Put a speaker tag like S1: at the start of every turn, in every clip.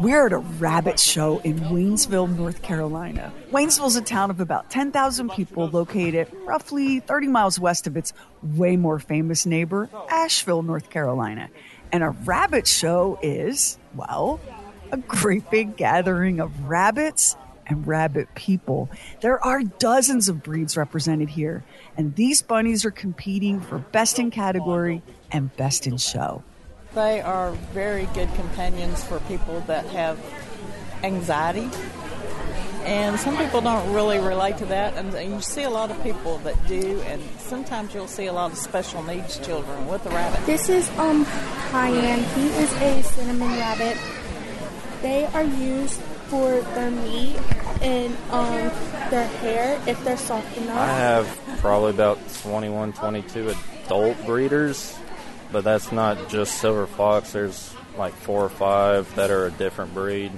S1: We're at a rabbit show in Waynesville, North Carolina. Waynesville's a town of about 10,000 people located roughly 30 miles west of its way more famous neighbor, Asheville, North Carolina. And a rabbit show is, well, a great big gathering of rabbits and rabbit people. There are dozens of breeds represented here, and these bunnies are competing for best in category and best in show.
S2: They are very good companions for people that have anxiety. And some people don't really relate to that, and you see a lot of people that do, and sometimes you'll see a lot of special needs children with the rabbit.
S3: This is um Cayenne. He is a cinnamon rabbit. They are used for their meat and um their hair if they're soft enough.
S4: I have probably about 21, 22 adult breeders but that's not just silver fox. There's like four or five that are a different breed.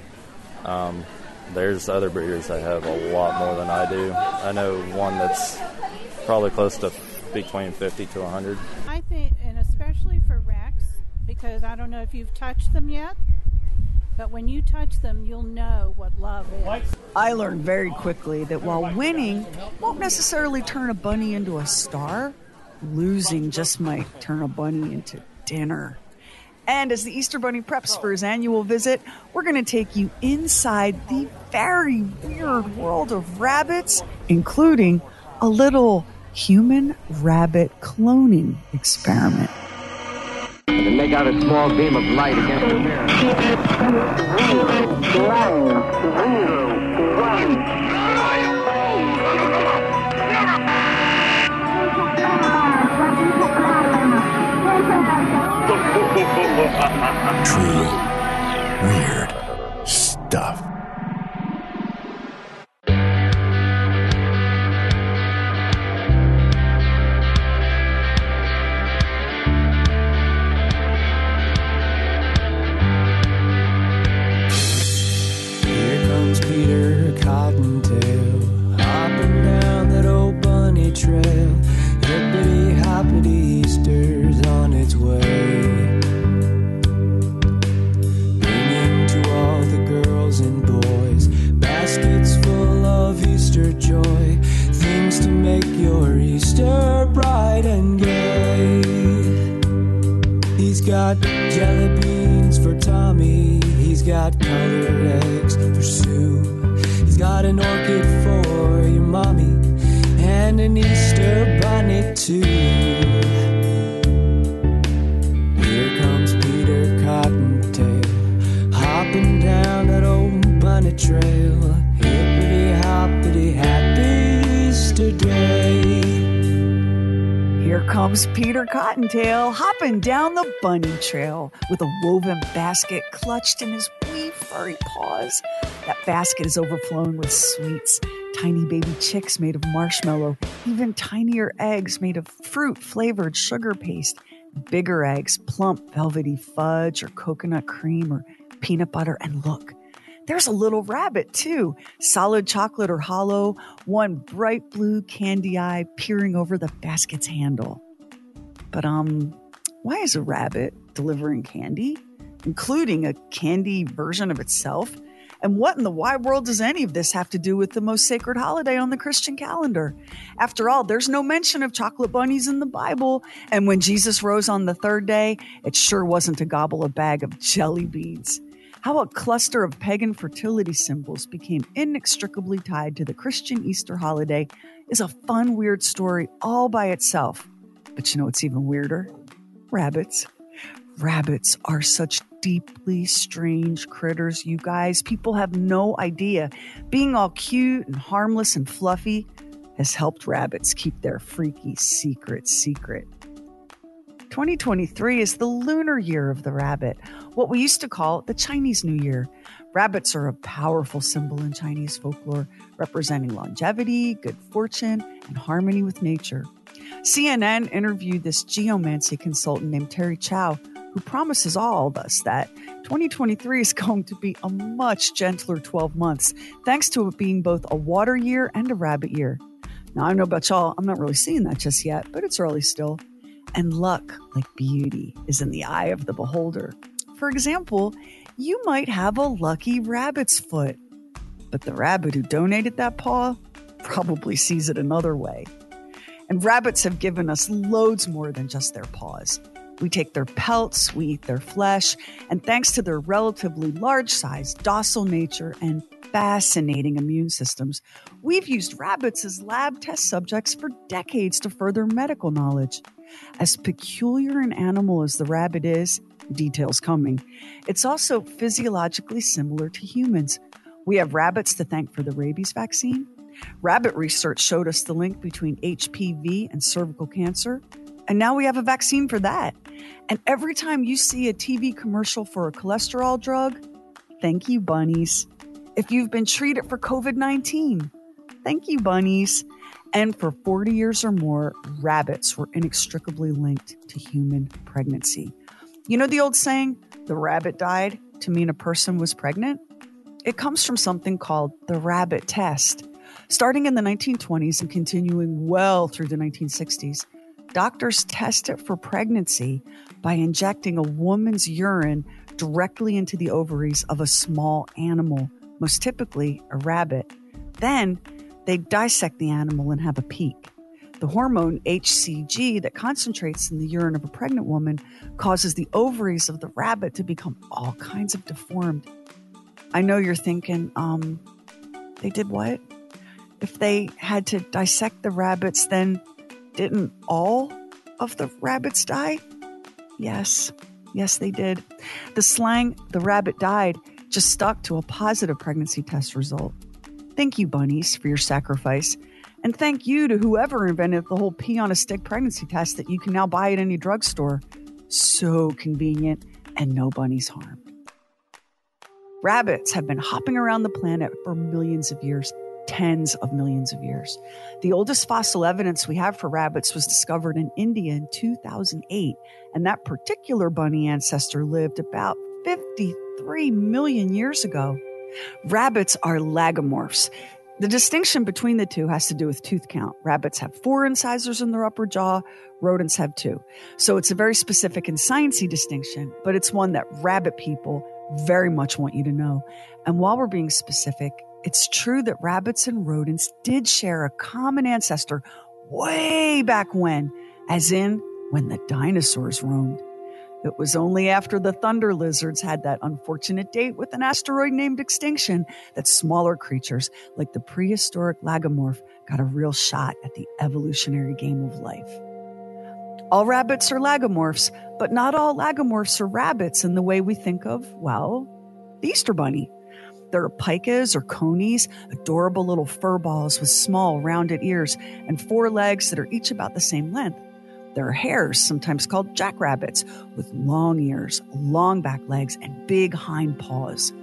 S4: Um, there's other breeders that have a lot more than I do. I know one that's probably close to between 50 to 100.
S5: I think, and especially for Rex, because I don't know if you've touched them yet, but when you touch them, you'll know what love is.
S1: I learned very quickly that while winning won't necessarily turn a bunny into a star, losing just might turn a bunny into dinner. And as the Easter Bunny preps for his annual visit, we're going to take you inside the very weird world of rabbits, including a little human rabbit cloning experiment.
S6: And make out a small beam of light against the mirror.
S7: Truly weird stuff.
S8: Old bunny trail. Hippity hoppity, happy Easter day.
S1: Here comes Peter Cottontail hopping down the bunny trail with a woven basket clutched in his wee furry paws. That basket is overflowing with sweets, tiny baby chicks made of marshmallow, even tinier eggs made of fruit flavored sugar paste, bigger eggs, plump velvety fudge or coconut cream or peanut butter. And look, there's a little rabbit too, solid chocolate or hollow, one bright blue candy eye peering over the basket's handle. But, um, why is a rabbit delivering candy, including a candy version of itself? And what in the wide world does any of this have to do with the most sacred holiday on the Christian calendar? After all, there's no mention of chocolate bunnies in the Bible. And when Jesus rose on the third day, it sure wasn't to gobble a bag of jelly beans how a cluster of pagan fertility symbols became inextricably tied to the Christian Easter holiday is a fun, weird story all by itself. But you know what's even weirder? Rabbits. Rabbits are such deeply strange critters, you guys. People have no idea. Being all cute and harmless and fluffy has helped rabbits keep their freaky secret secret. 2023 is the lunar year of the rabbit, what we used to call the Chinese New Year. Rabbits are a powerful symbol in Chinese folklore, representing longevity, good fortune, and harmony with nature. CNN interviewed this geomancy consultant named Thierry Chow, who promises all of us that 2023 is going to be a much gentler 12 months, thanks to it being both a water year and a rabbit year. Now, I know about y'all, I'm not really seeing that just yet, but it's early still. And luck, like beauty, is in the eye of the beholder. For example, you might have a lucky rabbit's foot. But the rabbit who donated that paw probably sees it another way. And rabbits have given us loads more than just their paws. We take their pelts, we eat their flesh, and thanks to their relatively large size, docile nature, and fascinating immune systems, we've used rabbits as lab test subjects for decades to further medical knowledge. As peculiar an animal as the rabbit is, details coming, it's also physiologically similar to humans. We have rabbits to thank for the rabies vaccine. Rabbit research showed us the link between HPV and cervical cancer. And now we have a vaccine for that. And every time you see a TV commercial for a cholesterol drug, thank you, bunnies. If you've been treated for COVID 19, thank you, bunnies. And for 40 years or more, rabbits were inextricably linked to human pregnancy. You know the old saying, the rabbit died to mean a person was pregnant? It comes from something called the rabbit test. Starting in the 1920s and continuing well through the 1960s, doctors test it for pregnancy by injecting a woman's urine directly into the ovaries of a small animal, most typically a rabbit. Then they dissect the animal and have a peek. The hormone HCG that concentrates in the urine of a pregnant woman causes the ovaries of the rabbit to become all kinds of deformed. I know you're thinking, um, they did what? If they had to dissect the rabbits, then didn't all of the rabbits die? Yes, yes, they did. The slang, the rabbit died, just stuck to a positive pregnancy test result. Thank you, bunnies, for your sacrifice. And thank you to whoever invented the whole pee on a stick pregnancy test that you can now buy at any drugstore. So convenient and no bunnies harmed. Rabbits have been hopping around the planet for millions of years, tens of millions of years. The oldest fossil evidence we have for rabbits was discovered in India in 2008, and that particular bunny ancestor lived about 53 million years ago. Rabbits are lagomorphs. The distinction between the two has to do with tooth count. Rabbits have four incisors in their upper jaw, rodents have two. So it's a very specific and sciencey distinction, but it's one that rabbit people very much want you to know. And while we're being specific, it's true that rabbits and rodents did share a common ancestor way back when, as in when the dinosaurs roamed. It was only after the thunder lizards had that unfortunate date with an asteroid named extinction that smaller creatures like the prehistoric lagomorph got a real shot at the evolutionary game of life. All rabbits are lagomorphs, but not all lagomorphs are rabbits in the way we think of, well, the Easter Bunny. There are pikas or conies, adorable little fur balls with small, rounded ears and four legs that are each about the same length. There are hares, sometimes called jackrabbits, with long ears, long back legs, and big hind paws.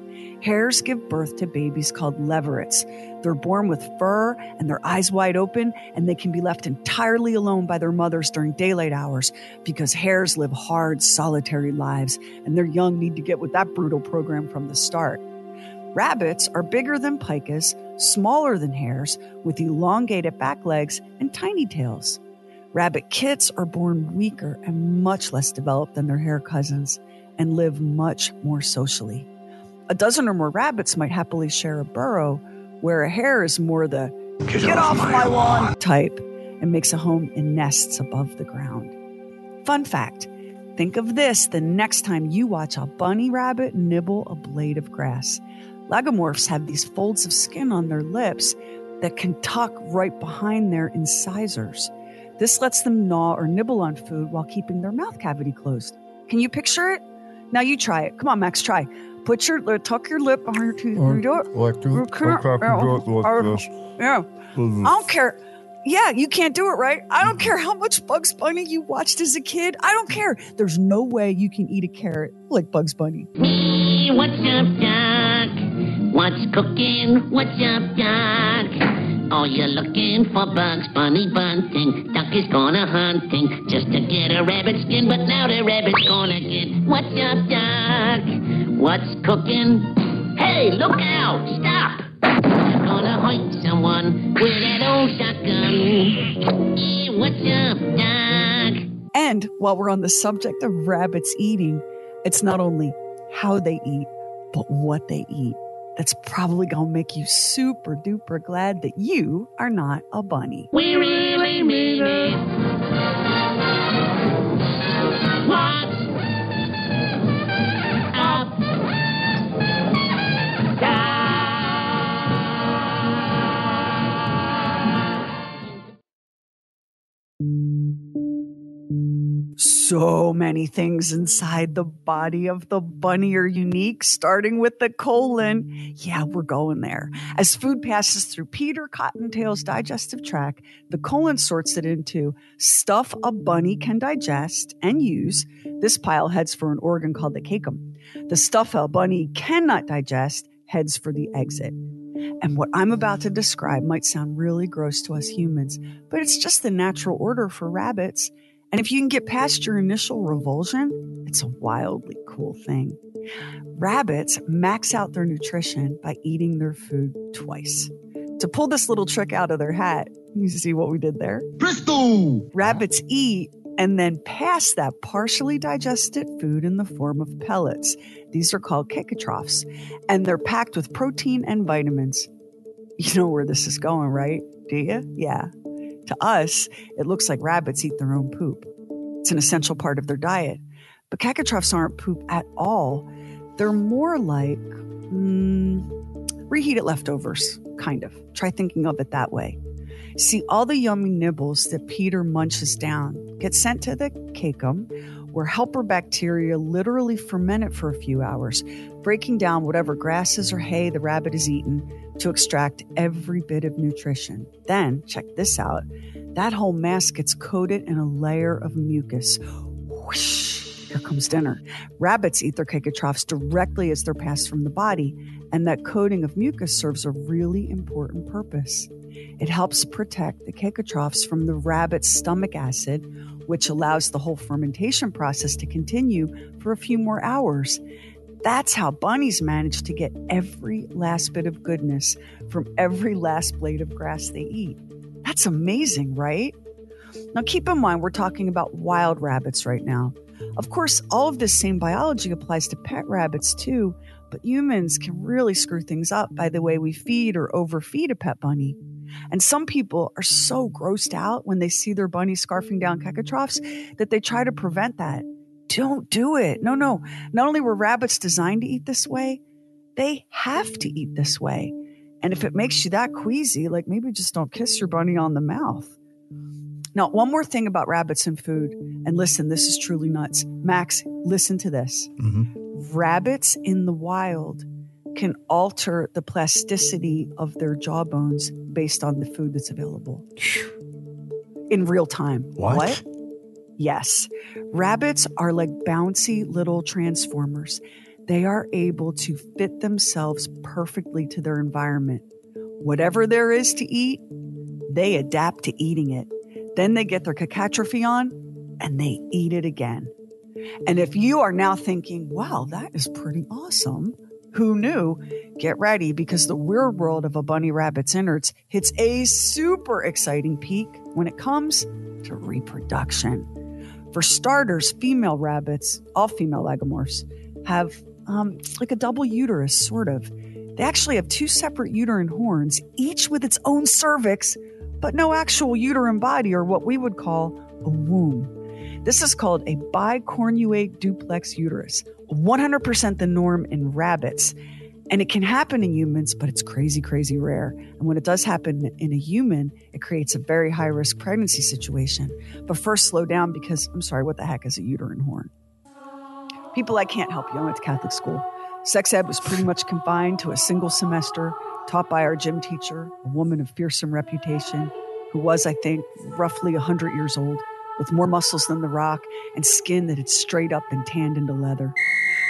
S1: Hares give birth to babies called leverets. They're born with fur and their eyes wide open, and they can be left entirely alone by their mothers during daylight hours because hares live hard, solitary lives, and their young need to get with that brutal program from the start. Rabbits are bigger than pikas, smaller than hares, with elongated back legs and tiny tails. Rabbit kits are born weaker and much less developed than their hare cousins and live much more socially. A dozen or more rabbits might happily share a burrow, where a hare is more the get, get off, off, my lawn, lawn type and makes a home in nests above the ground. Fun fact think of this the next time you watch a bunny rabbit nibble a blade of grass. Lagomorphs have these folds of skin on their lips that can tuck right behind their incisors. This lets them gnaw or nibble on food while keeping their mouth cavity closed. Can you picture it? Now you try it. Come on, Max, try. Put your uh, tuck your lip behind your teeth. Or,
S9: do it. Like this. like.
S1: Yeah. I don't care. Yeah, you can't do it, right? I don't care how much Bugs Bunny you watched as a kid. I don't care. There's no way you can eat a carrot like Bugs Bunny.
S10: Me, what's up, Doc? What's cooking? What's up, Doc? Oh, you're looking for Bugs Bunny bunting. Duck is gonna hunting just to get a rabbit skin, but now the rabbit's gonna get. What's up, Duck? What's cooking? Hey, look out! Stop! You're gonna hurt someone with that old shotgun. Hey, what's up, Duck?
S1: And while we're on the subject of rabbits eating, it's not only how they eat, but what they eat. That's probably going to make you super duper glad that you are not a bunny.
S10: We really mean it.
S1: So many things inside the body of the bunny are unique, starting with the colon. Yeah, we're going there. As food passes through Peter Cottontail's digestive tract, the colon sorts it into stuff a bunny can digest and use. This pile heads for an organ called the cecum. The stuff a bunny cannot digest heads for the exit. And what I'm about to describe might sound really gross to us humans, but it's just the natural order for rabbits. And if you can get past your initial revulsion, it's a wildly cool thing. Rabbits max out their nutrition by eating their food twice. To pull this little trick out of their hat, you see what we did there?
S7: Presto!
S1: Rabbits eat and then pass that partially digested food in the form of pellets. These are called cacotrophs, and they're packed with protein and vitamins. You know where this is going, right? Do you? Yeah. To us, it looks like rabbits eat their own poop. It's an essential part of their diet. But cacotrophs aren't poop at all. They're more like mm, reheated leftovers, kind of. Try thinking of it that way. See, all the yummy nibbles that Peter munches down get sent to the cecum, where helper bacteria literally ferment it for a few hours, breaking down whatever grasses or hay the rabbit has eaten to extract every bit of nutrition. Then, check this out that whole mass gets coated in a layer of mucus. Whoosh, here comes dinner. Rabbits eat their cacotrophs directly as they're passed from the body, and that coating of mucus serves a really important purpose. It helps protect the cacotrophs from the rabbit's stomach acid, which allows the whole fermentation process to continue for a few more hours. That's how bunnies manage to get every last bit of goodness from every last blade of grass they eat. That's amazing, right? Now, keep in mind, we're talking about wild rabbits right now. Of course, all of this same biology applies to pet rabbits too, but humans can really screw things up by the way we feed or overfeed a pet bunny. And some people are so grossed out when they see their bunny scarfing down cacotrophs that they try to prevent that. Don't do it. No, no. Mm. Not only were rabbits designed to eat this way, they have to eat this way. And if it makes you that queasy, like maybe just don't kiss your bunny on the mouth. Now, one more thing about rabbits and food. And listen, this is truly nuts. Max, listen to this. Mm-hmm. Rabbits in the wild can alter the plasticity of their jawbones based on the food that's available in real time.
S7: What?
S1: Yes. Rabbits are like bouncy little transformers. They are able to fit themselves perfectly to their environment. Whatever there is to eat, they adapt to eating it. Then they get their cacatrophe on and they eat it again. And if you are now thinking, wow, that is pretty awesome, who knew? Get ready because the weird world of a bunny rabbit's innards hits a super exciting peak when it comes to reproduction. For starters, female rabbits, all female lagomorphs, have um, like a double uterus, sort of. They actually have two separate uterine horns, each with its own cervix, but no actual uterine body or what we would call a womb. This is called a bicornuate duplex uterus, 100% the norm in rabbits. And it can happen in humans, but it's crazy, crazy rare. And when it does happen in a human, it creates a very high risk pregnancy situation. But first, slow down because I'm sorry, what the heck is a uterine horn? People, I can't help you. I went to Catholic school. Sex ed was pretty much confined to a single semester taught by our gym teacher, a woman of fearsome reputation, who was, I think, roughly 100 years old, with more muscles than The Rock and skin that had straight up been tanned into leather.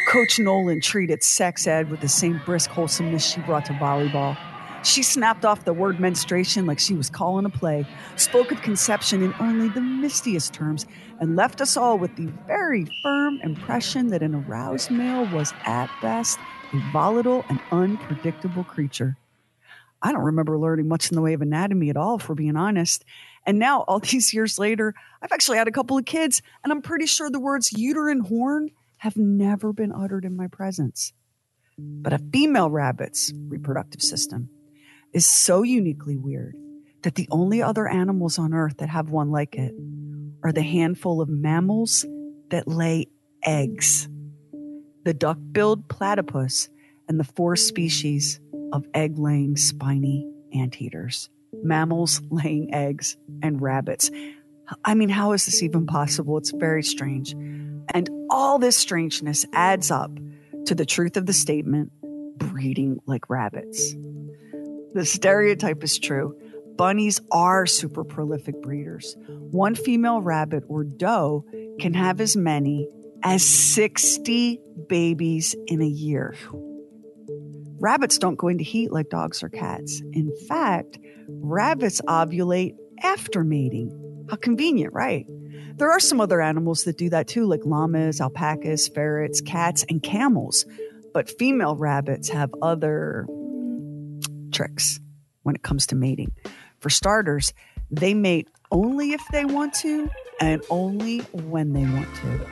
S1: Coach Nolan treated sex ed with the same brisk wholesomeness she brought to volleyball. She snapped off the word menstruation like she was calling a play, spoke of conception in only the mistiest terms, and left us all with the very firm impression that an aroused male was, at best, a volatile and unpredictable creature. I don't remember learning much in the way of anatomy at all, for being honest. And now, all these years later, I've actually had a couple of kids, and I'm pretty sure the words uterine horn have never been uttered in my presence. But a female rabbit's reproductive system is so uniquely weird that the only other animals on Earth that have one like it are the handful of mammals that lay eggs the duck billed platypus and the four species of egg laying spiny anteaters, mammals laying eggs, and rabbits. I mean, how is this even possible? It's very strange. And all this strangeness adds up to the truth of the statement breeding like rabbits. The stereotype is true. Bunnies are super prolific breeders. One female rabbit or doe can have as many as 60 babies in a year. Rabbits don't go into heat like dogs or cats. In fact, rabbits ovulate after mating. How convenient, right? There are some other animals that do that too, like llamas, alpacas, ferrets, cats, and camels. But female rabbits have other tricks when it comes to mating. For starters, they mate only if they want to and only when they want to.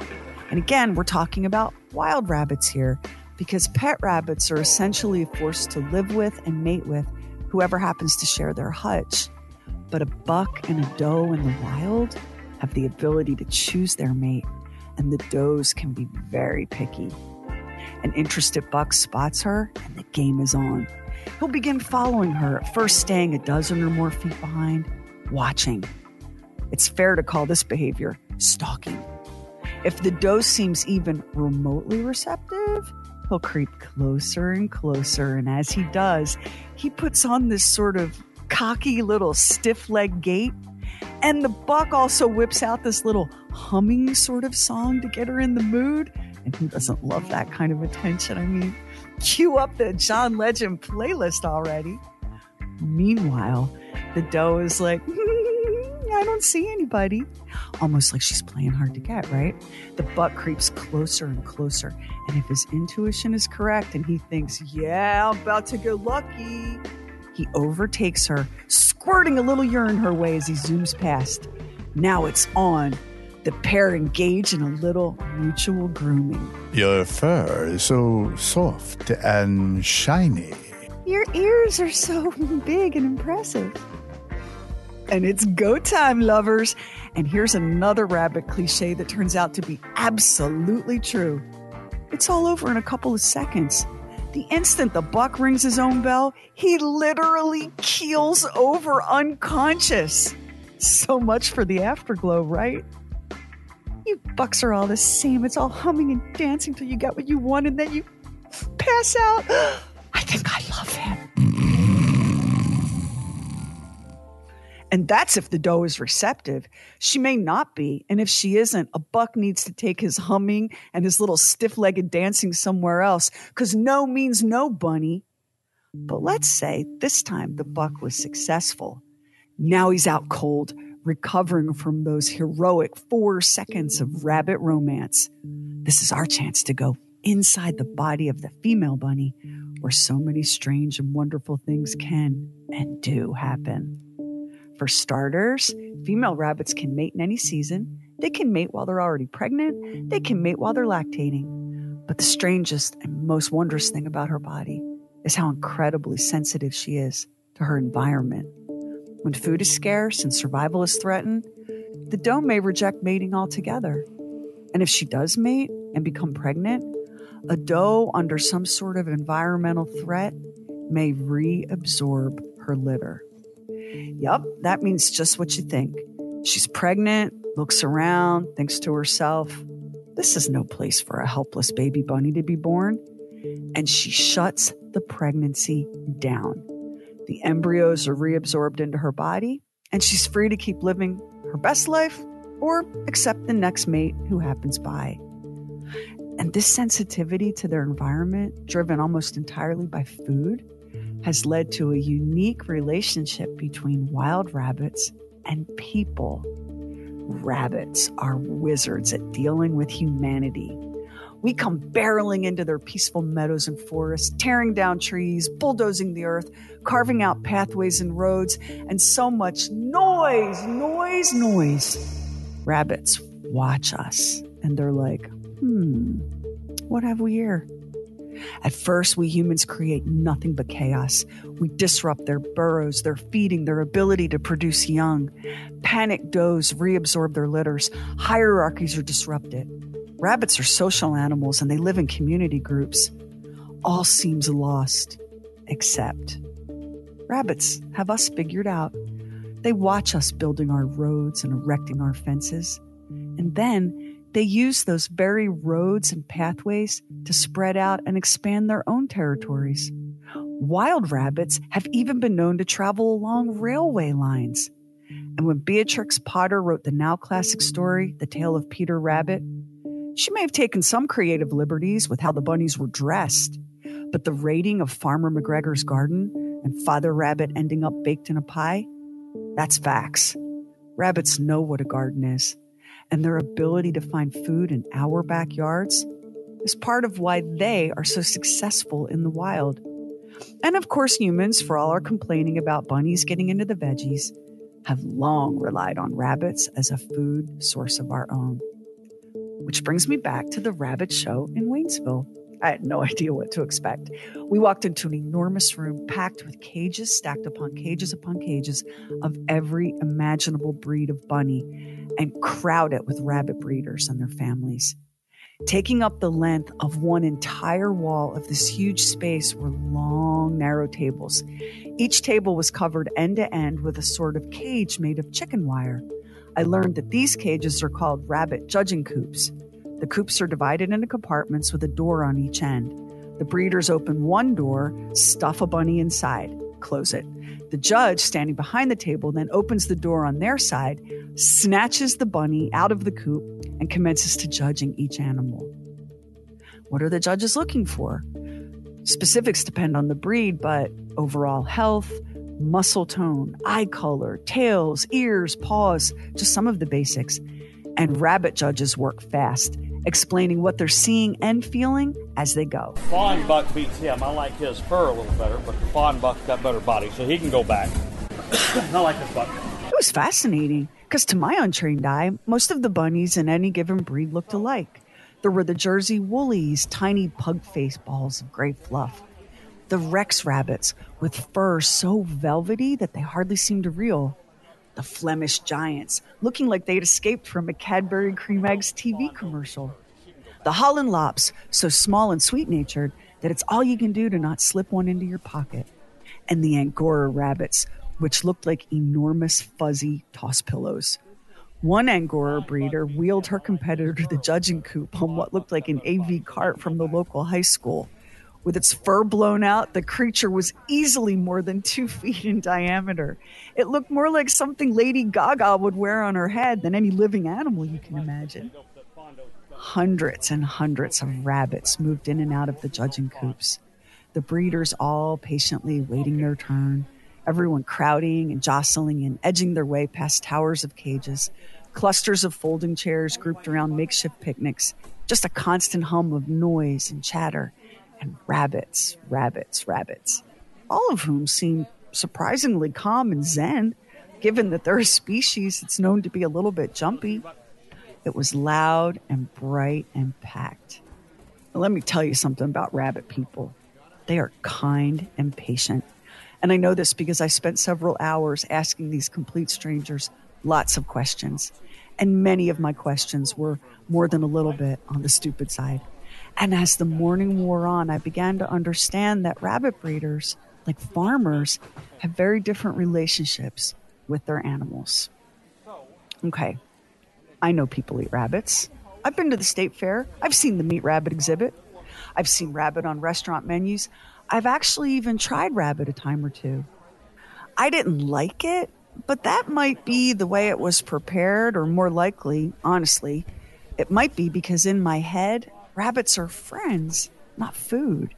S1: And again, we're talking about wild rabbits here because pet rabbits are essentially forced to live with and mate with whoever happens to share their hutch. But a buck and a doe in the wild have the ability to choose their mate, and the does can be very picky. An interested buck spots her, and the game is on. He'll begin following her, first staying a dozen or more feet behind, watching. It's fair to call this behavior stalking. If the doe seems even remotely receptive, he'll creep closer and closer. And as he does, he puts on this sort of cocky little stiff leg gait. And the buck also whips out this little humming sort of song to get her in the mood. And who doesn't love that kind of attention? I mean, cue up the John Legend playlist already. Meanwhile, the doe is like, I don't see anybody. Almost like she's playing hard to get, right? The buck creeps closer and closer. And if his intuition is correct and he thinks, yeah, I'm about to get lucky, he overtakes her, squirting a little urine her way as he zooms past. Now it's on. The pair engage in a little mutual grooming.
S7: Your fur is so soft and shiny.
S1: Your ears are so big and impressive and it's go time, lovers. And here's another rabbit cliche that turns out to be absolutely true. It's all over in a couple of seconds. The instant the buck rings his own bell, he literally keels over unconscious. So much for the afterglow, right? You bucks are all the same. It's all humming and dancing till you get what you want and then you pass out. I think I love him. And that's if the doe is receptive. She may not be. And if she isn't, a buck needs to take his humming and his little stiff legged dancing somewhere else because no means no, bunny. But let's say this time the buck was successful. Now he's out cold, recovering from those heroic four seconds of rabbit romance. This is our chance to go inside the body of the female bunny where so many strange and wonderful things can and do happen. For starters, female rabbits can mate in any season. They can mate while they're already pregnant. They can mate while they're lactating. But the strangest and most wondrous thing about her body is how incredibly sensitive she is to her environment. When food is scarce and survival is threatened, the doe may reject mating altogether. And if she does mate and become pregnant, a doe under some sort of environmental threat may reabsorb her litter. Yup, that means just what you think. She's pregnant, looks around, thinks to herself, this is no place for a helpless baby bunny to be born. And she shuts the pregnancy down. The embryos are reabsorbed into her body, and she's free to keep living her best life or accept the next mate who happens by. And this sensitivity to their environment, driven almost entirely by food, has led to a unique relationship between wild rabbits and people. Rabbits are wizards at dealing with humanity. We come barreling into their peaceful meadows and forests, tearing down trees, bulldozing the earth, carving out pathways and roads, and so much noise, noise, noise. Rabbits watch us and they're like, hmm, what have we here? At first, we humans create nothing but chaos. We disrupt their burrows, their feeding, their ability to produce young. Panic does reabsorb their litters. Hierarchies are disrupted. Rabbits are social animals and they live in community groups. All seems lost, except rabbits have us figured out. They watch us building our roads and erecting our fences. And then they use those very roads and pathways to spread out and expand their own territories. Wild rabbits have even been known to travel along railway lines. And when Beatrix Potter wrote the now classic story, The Tale of Peter Rabbit, she may have taken some creative liberties with how the bunnies were dressed, but the raiding of Farmer McGregor's garden and Father Rabbit ending up baked in a pie, that's facts. Rabbits know what a garden is, and their ability to find food in our backyards is part of why they are so successful in the wild. And of course, humans, for all our complaining about bunnies getting into the veggies, have long relied on rabbits as a food source of our own. Which brings me back to the rabbit show in Waynesville. I had no idea what to expect. We walked into an enormous room packed with cages stacked upon cages upon cages of every imaginable breed of bunny and crowded with rabbit breeders and their families. Taking up the length of one entire wall of this huge space were long, narrow tables. Each table was covered end to end with a sort of cage made of chicken wire. I learned that these cages are called rabbit judging coops. The coops are divided into compartments with a door on each end. The breeders open one door, stuff a bunny inside, close it. The judge, standing behind the table, then opens the door on their side, snatches the bunny out of the coop, and commences to judging each animal. What are the judges looking for? Specifics depend on the breed, but overall health, muscle tone, eye color, tails, ears, paws, just some of the basics. And rabbit judges work fast, explaining what they're seeing and feeling as they go.
S11: Fawn buck beats him. I like his fur a little better, but the fawn buck's got better body, so he can go back. I like this buck.
S1: It was fascinating because, to my untrained eye, most of the bunnies in any given breed looked alike. There were the Jersey Woolies, tiny pug face balls of gray fluff the Rex rabbits with fur so velvety that they hardly seemed real. The Flemish giants, looking like they'd escaped from a Cadbury Creme Eggs TV commercial. The Holland lops, so small and sweet natured that it's all you can do to not slip one into your pocket. And the Angora rabbits, which looked like enormous fuzzy toss pillows. One Angora breeder wheeled her competitor to the judging coop on what looked like an AV cart from the local high school. With its fur blown out, the creature was easily more than two feet in diameter. It looked more like something Lady Gaga would wear on her head than any living animal you can imagine. Hundreds and hundreds of rabbits moved in and out of the judging coops. The breeders all patiently waiting their turn, everyone crowding and jostling and edging their way past towers of cages, clusters of folding chairs grouped around makeshift picnics, just a constant hum of noise and chatter and rabbits, rabbits, rabbits, all of whom seem surprisingly calm and zen, given that they're a species that's known to be a little bit jumpy. It was loud and bright and packed. Let me tell you something about rabbit people. They are kind and patient. And I know this because I spent several hours asking these complete strangers lots of questions. And many of my questions were more than a little bit on the stupid side. And as the morning wore on, I began to understand that rabbit breeders, like farmers, have very different relationships with their animals. Okay, I know people eat rabbits. I've been to the state fair. I've seen the meat rabbit exhibit. I've seen rabbit on restaurant menus. I've actually even tried rabbit a time or two. I didn't like it, but that might be the way it was prepared, or more likely, honestly, it might be because in my head, Rabbits are friends, not food.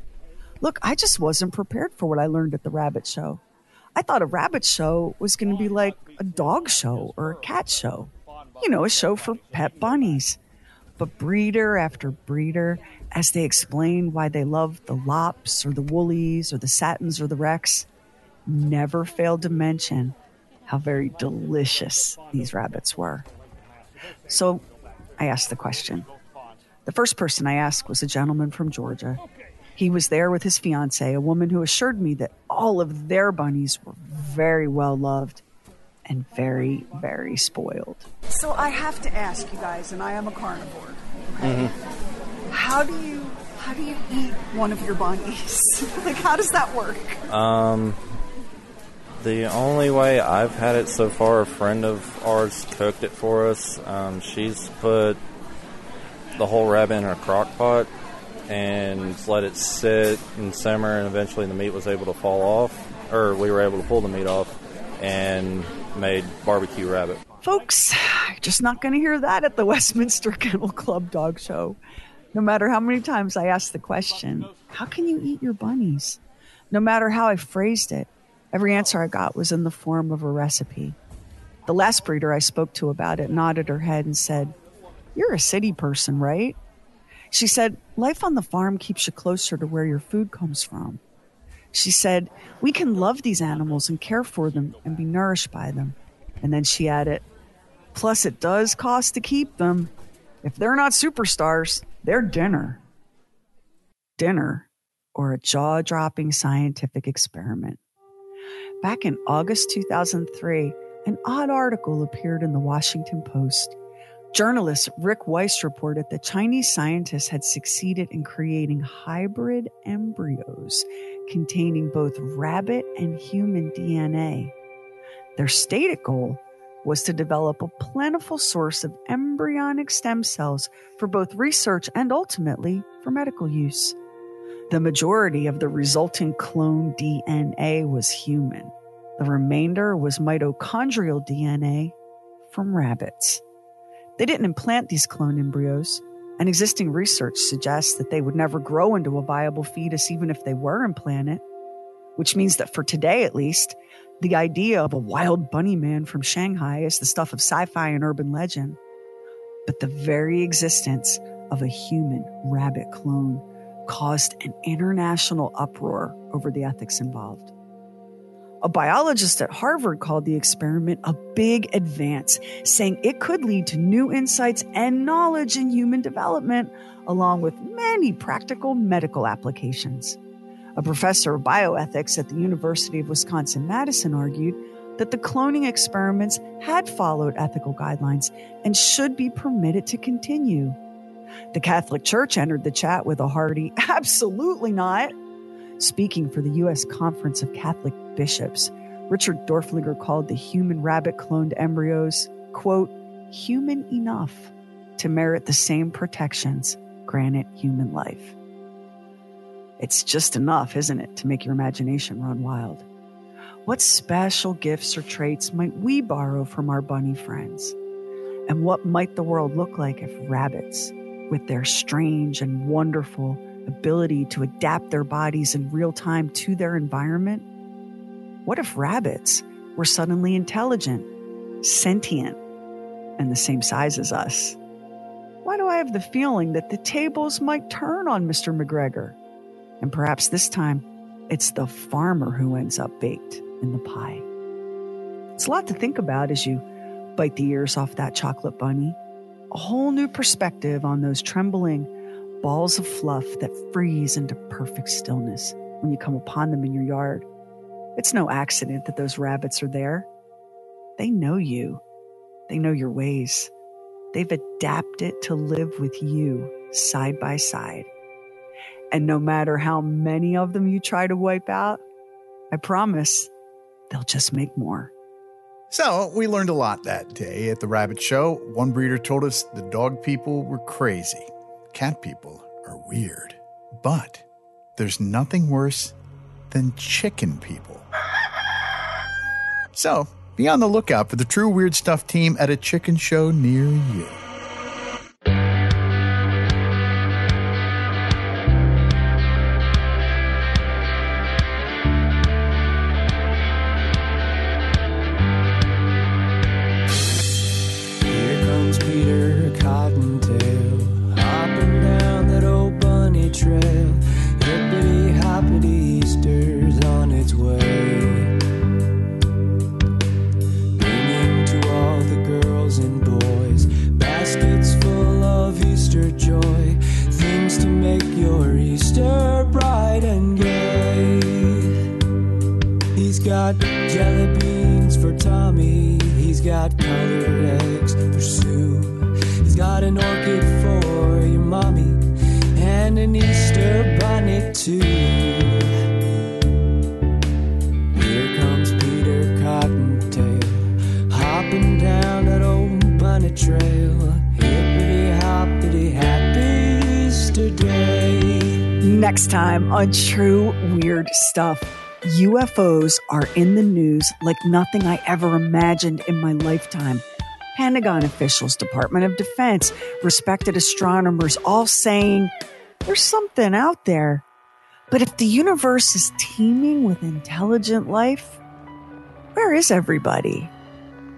S1: Look, I just wasn't prepared for what I learned at the rabbit show. I thought a rabbit show was going to be like a dog show or a cat show. You know, a show for pet bunnies. But breeder after breeder, as they explain why they love the lops or the woolies or the satins or the rex, never failed to mention how very delicious these rabbits were. So I asked the question the first person I asked was a gentleman from Georgia. He was there with his fiancee, a woman who assured me that all of their bunnies were very well loved and very, very spoiled. So I have to ask you guys, and I am a carnivore. Okay? How do you how do you eat one of your bunnies? like how does that work?
S4: Um, the only way I've had it so far, a friend of ours cooked it for us. Um, she's put the whole rabbit in a crock pot and let it sit and simmer, and eventually the meat was able to fall off, or we were able to pull the meat off and made barbecue rabbit.
S1: Folks, you're just not going to hear that at the Westminster Kennel Club Dog Show. No matter how many times I ask the question, how can you eat your bunnies? No matter how I phrased it, every answer I got was in the form of a recipe. The last breeder I spoke to about it nodded her head and said, You're a city person, right? She said, Life on the farm keeps you closer to where your food comes from. She said, We can love these animals and care for them and be nourished by them. And then she added, Plus, it does cost to keep them. If they're not superstars, they're dinner. Dinner, or a jaw dropping scientific experiment. Back in August 2003, an odd article appeared in the Washington Post. Journalist Rick Weiss reported that Chinese scientists had succeeded in creating hybrid embryos containing both rabbit and human DNA. Their stated goal was to develop a plentiful source of embryonic stem cells for both research and ultimately for medical use. The majority of the resulting clone DNA was human. The remainder was mitochondrial DNA from rabbits. They didn't implant these clone embryos, and existing research suggests that they would never grow into a viable fetus even if they were implanted, which means that for today at least, the idea of a wild bunny man from Shanghai is the stuff of sci fi and urban legend. But the very existence of a human rabbit clone caused an international uproar over the ethics involved. A biologist at Harvard called the experiment a big advance, saying it could lead to new insights and knowledge in human development, along with many practical medical applications. A professor of bioethics at the University of Wisconsin Madison argued that the cloning experiments had followed ethical guidelines and should be permitted to continue. The Catholic Church entered the chat with a hearty, absolutely not. Speaking for the U.S. Conference of Catholic Bishops, Richard Doerflinger called the human rabbit cloned embryos, quote, human enough to merit the same protections granted human life. It's just enough, isn't it, to make your imagination run wild? What special gifts or traits might we borrow from our bunny friends? And what might the world look like if rabbits, with their strange and wonderful ability to adapt their bodies in real time to their environment? What if rabbits were suddenly intelligent, sentient, and the same size as us? Why do I have the feeling that the tables might turn on Mr. McGregor? And perhaps this time, it's the farmer who ends up baked in the pie. It's a lot to think about as you bite the ears off that chocolate bunny. A whole new perspective on those trembling balls of fluff that freeze into perfect stillness when you come upon them in your yard. It's no accident that those rabbits are there. They know you, they know your ways. They've adapted to live with you side by side. And no matter how many of them you try to wipe out, I promise they'll just make more.
S7: So, we learned a lot that day at the rabbit show. One breeder told us the dog people were crazy, cat people are weird. But there's nothing worse than chicken people. So, be on the lookout for the True Weird Stuff team at a chicken show near you.
S8: For Tommy. He's got colored eggs for Sue. He's got an orchid for your mommy and an Easter bunny too. Here comes Peter Cottontail, hopping down that old bunny trail. Hippity hoppity happy Easter day.
S1: Next time on True Weird Stuff. UFOs are in the news like nothing I ever imagined in my lifetime. Pentagon officials, Department of Defense, respected astronomers all saying there's something out there. But if the universe is teeming with intelligent life, where is everybody?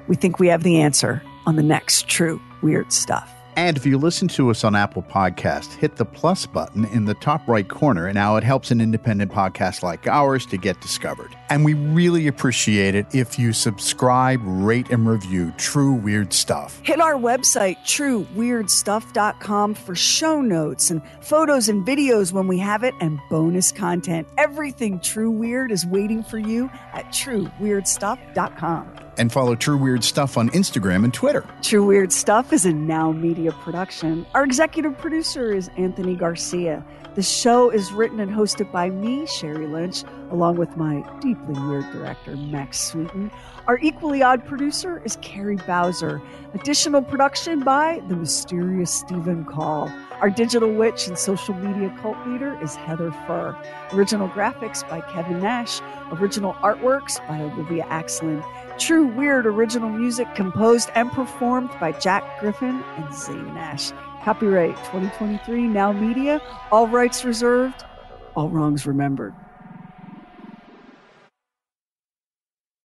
S1: We think we have the answer on the next True Weird Stuff.
S7: And if you listen to us on Apple Podcast, hit the plus button in the top right corner. And now it helps an independent podcast like ours to get discovered. And we really appreciate it if you subscribe, rate, and review True Weird Stuff.
S1: Hit our website, trueweirdstuff.com, for show notes and photos and videos when we have it and bonus content. Everything True Weird is waiting for you at trueweirdstuff.com.
S7: And follow True Weird Stuff on Instagram and Twitter.
S1: True Weird Stuff is a Now Media production. Our executive producer is Anthony Garcia. The show is written and hosted by me, Sherry Lynch, along with my deeply weird director, Max Sweeten. Our equally odd producer is Carrie Bowser. Additional production by the mysterious Stephen Call. Our digital witch and social media cult leader is Heather Furr. Original graphics by Kevin Nash. Original artworks by Olivia Axland. True Weird original music composed and performed by Jack Griffin and Zane Nash. Copyright 2023 Now Media. All rights reserved. All wrongs remembered.